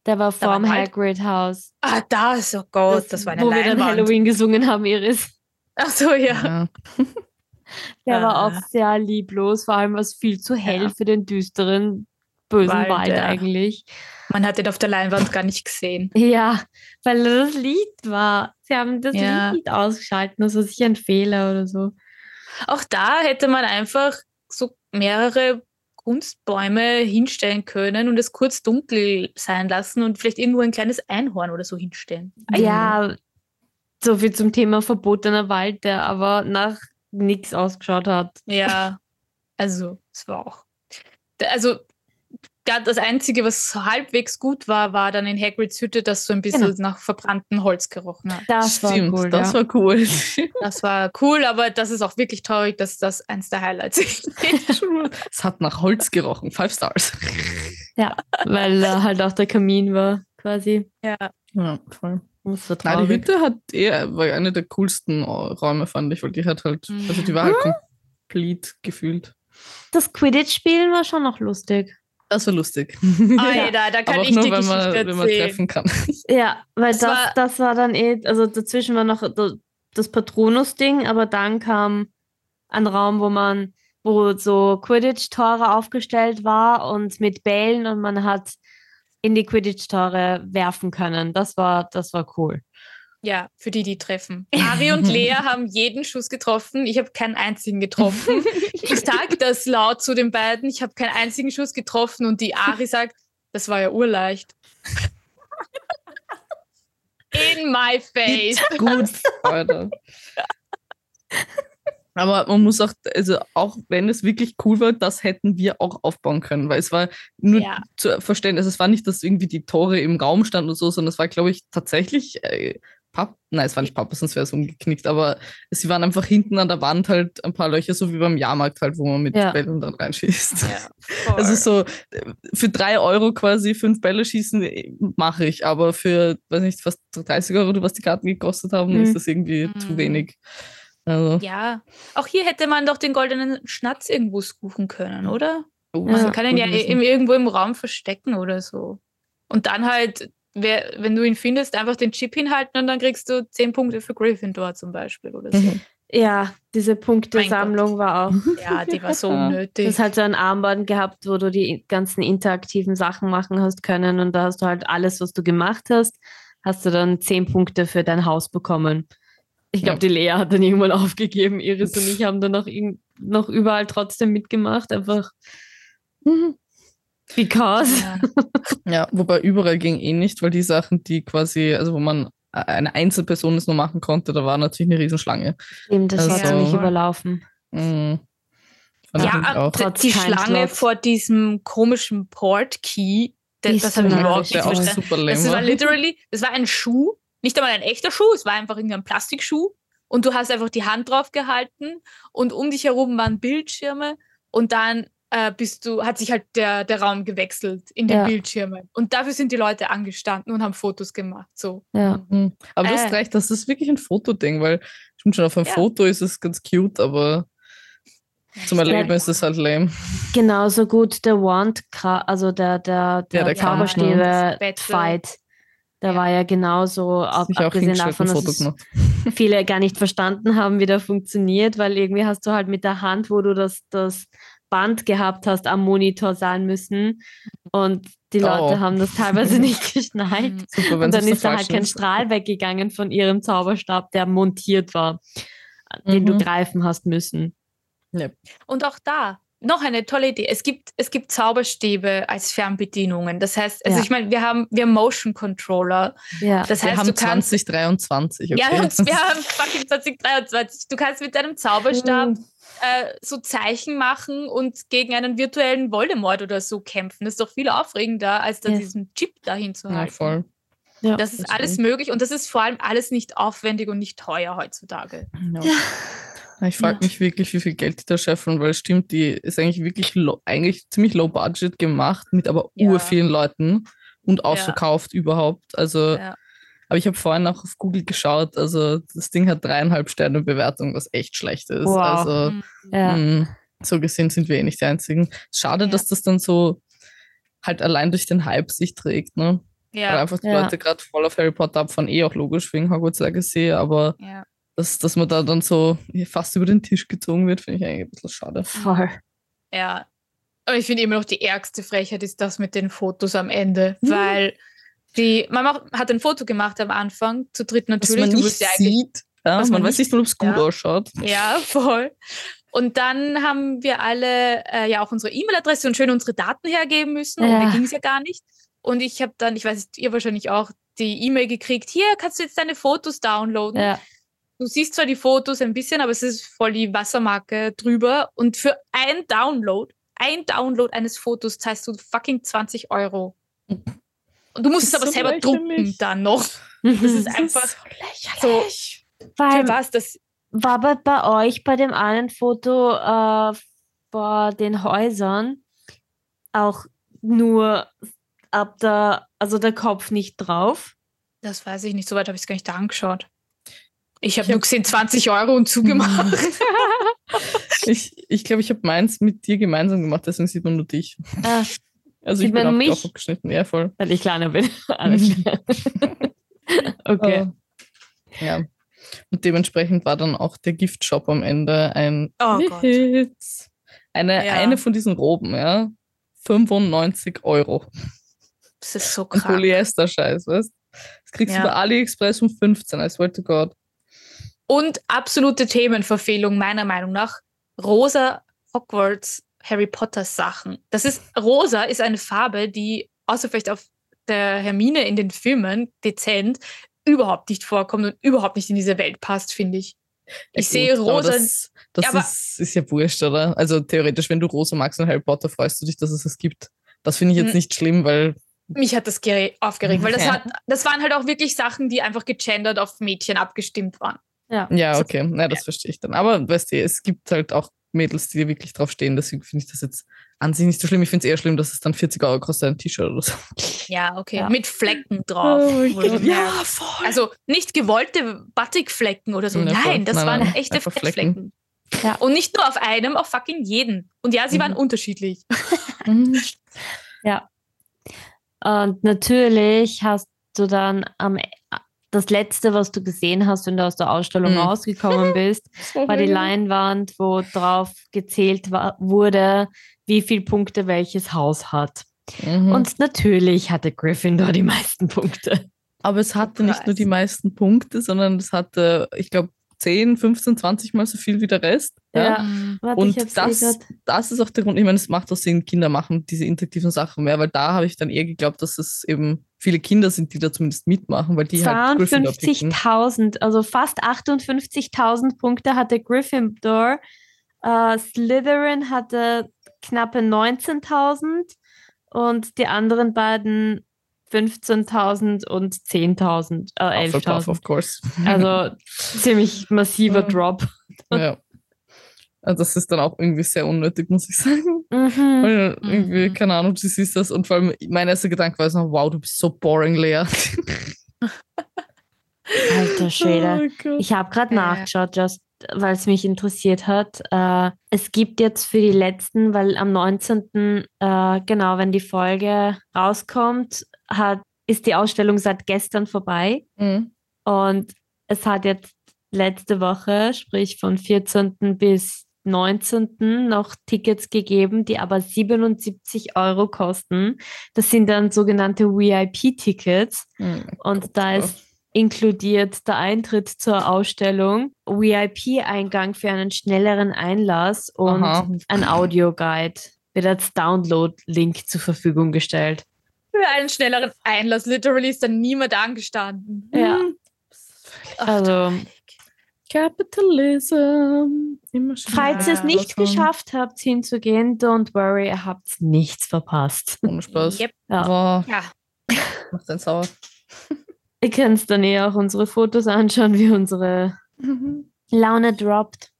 Der war Da war vorm Wald? Hagrid-Haus. Ah, das, oh Gott, das, war eine Wo wir dann Leinwand. Halloween gesungen haben, Iris. Ach so, ja. Ja. (laughs) Der war Ah. auch sehr lieblos, vor allem war es viel zu hell Ja. für den düsteren, bösen Wald, Wald, ja. eigentlich. Man hat den auf der Leinwand gar nicht gesehen. Ja, weil das Lied war. Sie haben das Ja. Lied ausgeschalten, das war sicher ein Fehler oder so. Auch da hätte man einfach so mehrere Kunstbäume hinstellen können und es kurz dunkel sein lassen und vielleicht irgendwo ein kleines Einhorn oder so hinstellen. Ja, so viel zum Thema verbotener Wald, der aber nach nichts ausgeschaut hat. Ja, also es war auch. Also grad das Einzige, was halbwegs gut war, war dann in Hagrids Hütte, das so ein bisschen Genau. nach verbranntem Holz gerochen hat. Das Stimmt, war cool. das ja. war cool. (laughs) Das war cool, aber das ist auch wirklich traurig, dass das eins der Highlights ist. (laughs) es hat nach Holz gerochen. Five Stars. weil äh, halt auch der Kamin war, quasi. ja. Ja, voll. Das war Nein, die. Hütte hat eher, war eine der coolsten Räume, fand ich, weil die hat halt, also die war halt komplett gefühlt. Das Quidditch-Spielen war schon noch lustig. Das war lustig. (laughs) Alter, da kann Aber auch ich nur, die wenn man, wenn man treffen kann. (laughs) Ja, weil Das das, war- das war dann eh, also dazwischen war noch da- das Patronus-Ding, aber dann kam ein Raum, wo man, wo so Quidditch-Tore aufgestellt war und mit Bällen und man hat in die Quidditch-Tore werfen können. Das war, das war cool. Ja, für die, die treffen. (laughs) Ari und Lea haben jeden Schuss getroffen. Ich habe keinen einzigen getroffen. (laughs) Ich sage das laut zu den beiden. Ich habe keinen einzigen Schuss getroffen und die Ari sagt, das war ja urleicht. In my face. Gut, Alter. Aber man muss auch, also auch wenn es wirklich cool war, das hätten wir auch aufbauen können, weil es war nur Ja. zu verstehen, also es war nicht, dass irgendwie die Tore im Raum standen und so, sondern es war, glaube ich, tatsächlich äh, Papp, nein, es war nicht Pappe, sonst wäre es umgeknickt, aber sie waren einfach hinten an der Wand halt ein paar Löcher, so wie beim Jahrmarkt halt, wo man mit Ja. Bällen dann reinschießt. Ja, (laughs) Also so äh, für drei Euro quasi fünf Bälle schießen äh, mache ich, aber für, weiß nicht, fast 30 Euro, was die Karten gekostet haben, Mhm. ist das irgendwie zu Mhm. wenig. Also, ja, auch hier hätte man doch den goldenen Schnatz irgendwo suchen können, oder? oh, Ja. das Man kann ihn ja im, irgendwo im Raum verstecken oder so. Und dann halt, wer, wenn du ihn findest, einfach den Chip hinhalten und dann kriegst du 10 Punkte für Gryffindor zum Beispiel oder so. Mhm. Ja, diese Punktesammlung war auch. Ja, die war (laughs) so Ja. Du unnötig. hast halt so ein Armband gehabt, wo du die ganzen interaktiven Sachen machen hast können und da hast du halt alles, was du gemacht hast, hast du dann zehn Punkte für dein Haus bekommen. Ich glaube, Ja. die Lea hat dann irgendwann (laughs) aufgegeben. Iris und ich haben dann noch, irgend- noch überall trotzdem mitgemacht, einfach because. Ja. Ja, wobei überall ging eh nicht, weil die Sachen, die quasi, also wo man äh, eine Einzelperson es nur machen konnte, da war natürlich eine Riesenschlange. Stimmt, das war Also- ziemlich überlaufen. Fand ich Ja, Trotz die Schlange vor diesem komischen Port-Key, das, das habe ich nervig. überhaupt nicht verstanden. super lame Das war war. literally, das war ein Schuh, nicht einmal ein echter Schuh, es war einfach irgendein Plastikschuh und du hast einfach die Hand drauf gehalten und um dich herum waren Bildschirme und dann äh, bist du, hat sich halt der, der Raum gewechselt in den Ja. Bildschirmen und dafür sind die Leute angestanden und haben Fotos gemacht, so. Ja. Mhm. Aber du hast Äh. recht, das ist wirklich ein Fotoding, weil stimmt schon, auf einem Ja. Foto ist es ganz cute, aber zum Erleben Ja. ist es halt lame. Genauso gut der Wand, also der, der, der, der Zauberstäbe-Fight. Battle. Da war ja genauso, ab, abgesehen davon, dass (laughs) (laughs) viele gar nicht verstanden haben, wie der funktioniert, weil irgendwie hast du halt mit der Hand, wo du das, das Band gehabt hast, am Monitor sein müssen. Und die Leute Oh. haben das teilweise (laughs) nicht geschnallt. Mhm. Super, Und dann ist da halt kein ist. Strahl weggegangen von ihrem Zauberstab, der montiert war, den du Mhm. greifen hast müssen. Und auch da, noch eine tolle Idee. Es gibt, es gibt Zauberstäbe als Fernbedienungen. Das heißt, also Ja. ich meine, wir haben, wir haben Motion Controller. Ja. Das Wir heißt, haben du kannst. 2023, okay? Ja, wir (laughs) haben, wir haben fucking 2023. Du kannst mit deinem Zauberstab Mhm. Äh, so Zeichen machen und gegen einen virtuellen Voldemort oder so kämpfen. Das ist doch viel aufregender, als da Ja. diesen Chip dahin zu ja, halten. voll. ja. Das ist alles stimmt. möglich und das ist vor allem alles nicht aufwendig und nicht teuer heutzutage. Ja. Ich frage Ja. mich wirklich, wie viel Geld die da scheffeln, weil es stimmt, die ist eigentlich wirklich low, eigentlich ziemlich low budget gemacht, mit aber Ja. ur vielen Leuten und ausverkauft überhaupt. Also, Ja. Aber ich habe vorhin auch auf Google geschaut, also das Ding hat dreieinhalb Sterne Bewertung, was echt schlecht ist. Wow. Also, Mhm. ja. mh, so gesehen sind wir eh nicht die Einzigen. Schade, Ja. dass das dann so halt allein durch den Hype sich trägt, ne? Weil Ja, einfach die Ja. Leute gerade voll auf Harry Potter abfahren, eh auch logisch wegen Hogwarts Legacy, aber ja. dass, dass man da dann so fast über den Tisch gezogen wird, finde ich eigentlich ein bisschen schade. Voll. Ja. Aber ich finde immer noch die ärgste Frechheit ist das mit den Fotos am Ende, Mhm. weil die, man macht, hat ein Foto gemacht am Anfang, zu dritt natürlich. man du nicht ja sieht, ja, was man, man weiß nicht ob es gut ja. ausschaut. Ja, voll. Und dann haben wir alle äh, ja auch unsere E-Mail-Adresse und schön unsere Daten hergeben müssen. Und Ja. mir ging es ja gar nicht. Und ich habe dann, ich weiß ihr wahrscheinlich auch, die E-Mail gekriegt, hier kannst du jetzt deine Fotos downloaden. Ja. Du siehst zwar die Fotos ein bisschen, aber es ist voll die Wassermarke drüber. Und für ein Download, ein Download eines Fotos zahlst du fucking 20 Euro. (laughs) Und du musst es aber ist so selber drucken dann noch. Das ist Das einfach so so, lächerlich. Weil, für was das war bei, bei euch bei dem einen Foto äh, vor den Häusern auch nur ab der, also der Kopf nicht drauf? Das weiß ich nicht, soweit habe ich es gar nicht angeschaut. Ich habe nur gesehen 20 Euro und zugemacht. (laughs) Ich glaube, ich, glaub, ich habe meins mit dir gemeinsam gemacht, deswegen sieht man nur dich. Ah, Also Sieht ich bin man auch, mich? auch abgeschnitten. Ja, voll. weil ich kleiner bin. (laughs) Alles klar. (laughs) okay. Aber, ja. Und dementsprechend war dann auch der Giftshop am Ende ein Oh Gott. Witz. Eine, Ja. eine von diesen Roben, ja. 95 Euro. Das ist so krass. Polyester-Scheiß, weißt Das kriegst Ja. du bei AliExpress um 15, I swear to God. Und absolute Themenverfehlung meiner Meinung nach. Rosa Hogwarts Harry Potter Sachen. Das ist, rosa ist eine Farbe, die außer vielleicht auf der Hermine in den Filmen dezent überhaupt nicht vorkommt und überhaupt nicht in diese Welt passt, finde ich. Ich Ja, sehe gut, aber rosa. Das, das Ja, aber- ist, ist ja wurscht, oder? Also theoretisch, wenn du Rosa magst und Harry Potter, freust du dich, dass es es gibt. Das finde ich jetzt Hm. nicht schlimm, weil mich hat das gere- aufgeregt, weil das, Ja. hat, das waren halt auch wirklich Sachen, die einfach gegendert auf Mädchen abgestimmt waren. Ja. Ja, okay, ja, das verstehe ich dann. Aber weißt du, es gibt halt auch Mädels, die wirklich drauf stehen, deswegen finde ich das jetzt an sich nicht so schlimm. Ich finde es eher schlimm, dass es dann 40 Euro kostet, ein T-Shirt oder so. Ja, okay. Ja. Mit Flecken drauf. Oh Ja, voll. Also nicht gewollte Batikflecken oder so. Ja. Nein, das Nein, waren nein, echte einfach Fettflecken. Ja. Und nicht nur auf einem, auf fucking jeden. Und ja, sie waren (laughs) Mhm. (laughs) unterschiedlich. Mhm. Und natürlich hast du dann am das letzte, was du gesehen hast, wenn du aus der Ausstellung Mhm. rausgekommen bist, (laughs) war die Leinwand, wo drauf gezählt wa- wurde, wie viele Punkte welches Haus hat. Mhm. Und natürlich hatte Gryffindor die meisten Punkte. Aber es hatte nicht nur die meisten Punkte, sondern es hatte, ich glaube, 10, 15, 20 Mal so viel wie der Rest. Ja. Mhm. Warte, Und eh das, grad. das ist auch der Grund, ich meine, es macht auch Sinn, Kinder machen diese interaktiven Sachen mehr, weil da habe ich dann eher geglaubt, dass es eben viele Kinder sind, die da zumindest mitmachen, weil die halt Gryffindor picken. 52.000, also fast 58.000 Punkte hatte Gryffindor. Äh, Slytherin hatte knappe 19.000 und die anderen beiden 15.000 und 10.000, äh, Hufflepuff, 11.000. of course. Also (laughs) ziemlich massiver. Drop. ja. Also das ist dann auch irgendwie sehr unnötig, muss ich sagen. Mhm. Weil irgendwie, Mhm. keine Ahnung, du siehst das und vor allem mein erster Gedanke war so, wow, du bist so boring, Lea. (laughs) Alter Schwede. Oh. Ich habe gerade Ja. nachgeschaut, just weil es mich interessiert hat. Äh, es gibt jetzt für die letzten, weil am 19. Äh, genau, wenn die Folge rauskommt, hat ist die Ausstellung seit gestern vorbei Mhm. und es hat jetzt letzte Woche, sprich von 14. bis 19. noch Tickets gegeben, die aber 77 Euro kosten. Das sind dann sogenannte VIP-Tickets. Mhm. Und da ist inkludiert der Eintritt zur Ausstellung, VIP-Eingang für einen schnelleren Einlass und Aha. ein Audioguide wird als Download-Link zur Verfügung gestellt. Für einen schnelleren Einlass. Literally ist da niemand angestanden. Ja. Ach, Also, Capitalism. Falls ihr es Ja, nicht was geschafft habt, hinzugehen, don't worry, ihr habt nichts verpasst. Ohne Spaß. Yep. Ja. Boah, Ja. (laughs) macht einen sauer. (laughs) Ihr könnt dann eh auch unsere Fotos anschauen, wie unsere Laune droppt.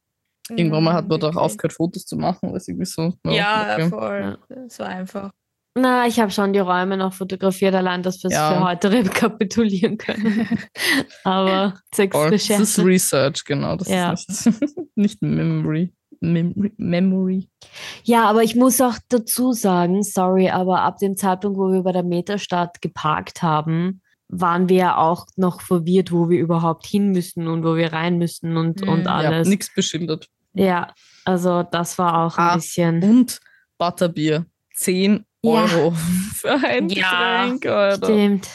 Irgendwann mal hat man doch Wirklich. aufgehört, Fotos zu machen, weil es irgendwie so. Ja, okay. voll. Das war einfach. Na, ich habe schon die Räume noch fotografiert, allein, dass wir es Ja. für heute (laughs) rekapitulieren können. Aber zwecks. Das ist. Research, genau. Das Ja. ist nicht, (laughs) nicht Memory. Memory. Memory. Ja, aber ich muss auch dazu sagen, sorry, aber ab dem Zeitpunkt, wo wir bei der Metastadt geparkt haben, waren wir ja auch noch verwirrt, wo wir überhaupt hin müssen und wo wir rein müssen und, Mhm. und Ja, alles. Ja, nichts beschildert. also das war auch Ah, ein bisschen. Und Butterbier. 10 Ja. Euro (laughs) für ein Ja, Getränk, Alter. Stimmt.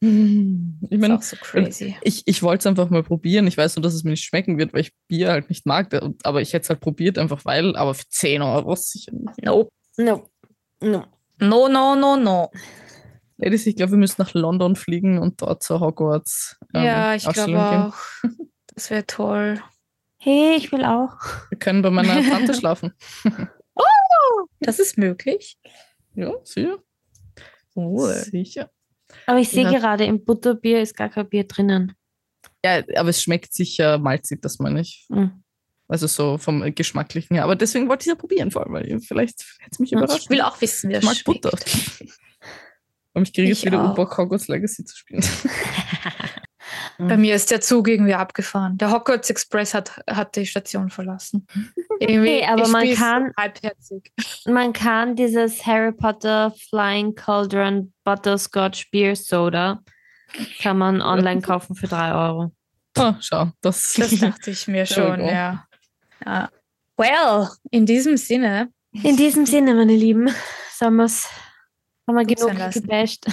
Ich meine, so crazy. ich, ich wollte es einfach mal probieren. Ich weiß nur, dass es mir nicht schmecken wird, weil ich Bier halt nicht mag. Aber ich hätte es halt probiert, einfach weil. Aber für 10 Euro sicher nicht. Nope. No. No. No, no, no, no. Ladies, ich glaube, wir müssen nach London fliegen und dort zur Hogwarts. ähm, ja, ich glaube auch. Das wäre toll. Hey, ich will auch. Wir können bei meiner Tante schlafen. (laughs) Das ist möglich. Ja, sicher. Cool. Sicher. Aber ich sehe Ja. gerade, im Butterbier ist gar kein Bier drinnen. Ja, aber es schmeckt sicher malzig, das meine ich. Hm. Also so vom Geschmacklichen her. Aber deswegen wollte ich es ja probieren, vor allem, weil vielleicht hätte es mich überrascht. Ich will auch wissen, wie mag schmeckt. Butter. (laughs) Und ich kriege jetzt wieder auch. Bock, Hogwarts Legacy zu spielen. (laughs) Bei mir ist der Zug irgendwie abgefahren. Der Hogwarts Express hat, hat die Station verlassen. (laughs) Irgendwie, Hey, aber man kann- halbherzig. Man kann dieses Harry Potter Flying Cauldron Butterscotch Beer Soda kann man online (laughs) kaufen für 3 Euro. Ah, schau, das, Das dachte ich mir (laughs) schon, ja. ja. Well, in diesem Sinne, In diesem Sinne, meine Lieben, haben wir Gut genug sein lassen. gebasht.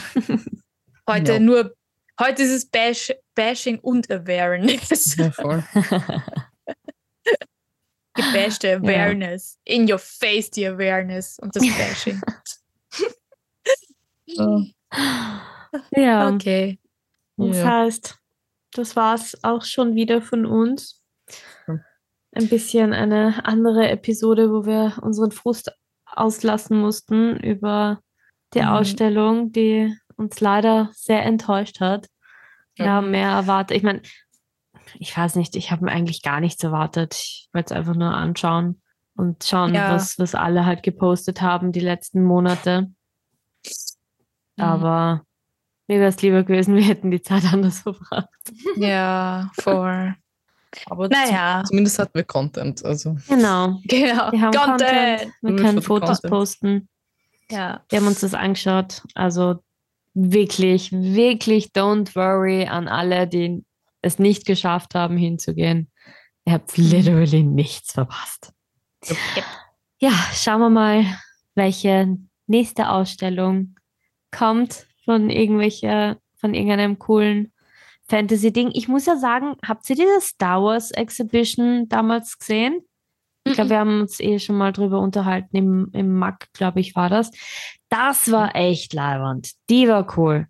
heute Ja. nur, heute ist es Bash, Bashing und Awareness. ja, voll. (laughs) Gebashte Awareness. In your face die Awareness und das Bashing. (laughs) ja, Okay. das Ja. heißt, das war's auch schon wieder von uns. Ja. Ein bisschen eine andere Episode, wo wir unseren Frust auslassen mussten über die Mhm. Ausstellung, die uns leider sehr enttäuscht hat. Wir Ja. haben mehr erwartet. Ich meine, ich weiß nicht, ich habe mir eigentlich gar nichts erwartet. Ich wollte es einfach nur anschauen und schauen, Ja. was, was alle halt gepostet haben die letzten Monate. Mhm. Aber mir wäre es lieber gewesen, (laughs) wir hätten die Zeit anders verbracht. Ja, voll. Aber Naja, zumindest hatten wir Content. Also Genau. genau. Wir haben Content, wir Nur können Fotos Content. posten. Ja. Wir haben uns das angeschaut. Also wirklich, wirklich don't worry an alle, die es nicht geschafft haben, hinzugehen. Ihr habt literally nichts verpasst. Ja, schauen wir mal, welche nächste Ausstellung kommt von irgendwelcher, von irgendeinem coolen Fantasy-Ding. Ich muss ja sagen, habt ihr diese Star Wars Exhibition damals gesehen? Ich glaube, wir haben uns eh schon mal drüber unterhalten. Im, im Mac, glaube ich, war das. Das war echt leiwand. Die war cool.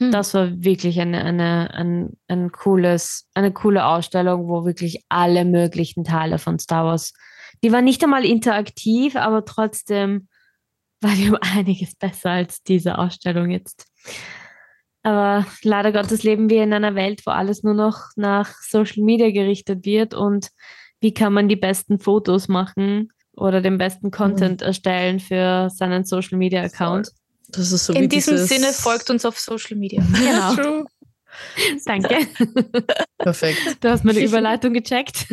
Hm. Das war wirklich eine, eine, ein, ein cooles, eine coole Ausstellung, wo wirklich alle möglichen Teile von Star Wars, die war nicht einmal interaktiv, aber trotzdem war die um einiges besser als diese Ausstellung jetzt. Aber leider Gottes leben wir in einer Welt, wo alles nur noch nach Social Media gerichtet wird und wie kann man die besten Fotos machen oder den besten Content erstellen für seinen Social Media Account. das ist so wie In diesem dieses Sinne folgt uns auf Social Media. (laughs) Genau. (laughs) True. Danke. Perfekt. (laughs) Du hast meine Überleitung gecheckt.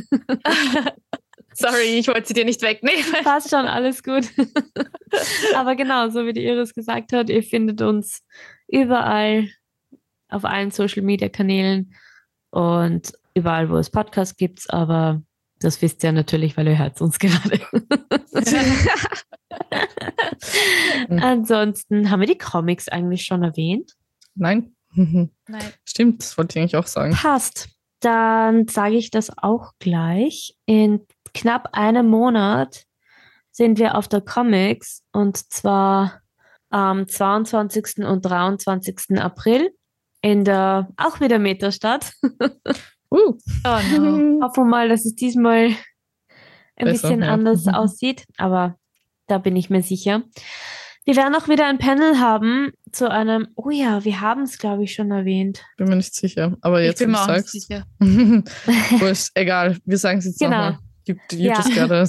Sorry, ich wollte sie dir nicht wegnehmen. Passt schon, alles gut. Aber genau, so wie die Iris gesagt hat, ihr findet uns überall auf allen Social Media Kanälen und überall, wo es Podcasts gibt, aber das wisst ihr natürlich, weil ihr hört uns gerade. (laughs) Ansonsten haben wir die Comics eigentlich schon erwähnt. Nein. Nein. Stimmt, das wollte ich eigentlich auch sagen. Passt. Dann sage ich das auch gleich. In knapp einem Monat sind wir auf der Comics und zwar am 22. und 23. April in der auch wieder Metastadt. (laughs) Uh. Oh no. (laughs) Hoffen wir mal, dass es diesmal ein Besser, bisschen ja. anders Mhm. (laughs) aussieht, aber da bin ich mir sicher. Wir werden auch wieder ein Panel haben zu einem, oh ja, wir haben es, glaube ich, schon erwähnt. Bin mir nicht sicher. Aber Ich jetzt, bin wenn mir auch nicht sagst. sicher. (laughs) Wurscht, egal. Wir sagen es jetzt Genau. nochmal. You, you Ja. just gotta.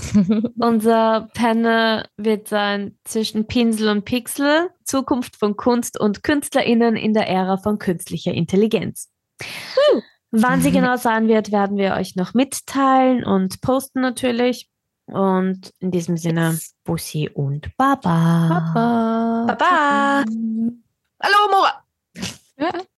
Unser Panel wird sein zwischen Pinsel und Pixel, Zukunft von Kunst und KünstlerInnen in der Ära von künstlicher Intelligenz. Wann sie genau sein wird, werden wir euch noch mitteilen und posten natürlich. Und in diesem Sinne. Bussi und Baba. Baba. Baba. Hallo, Mora. Ja. (laughs)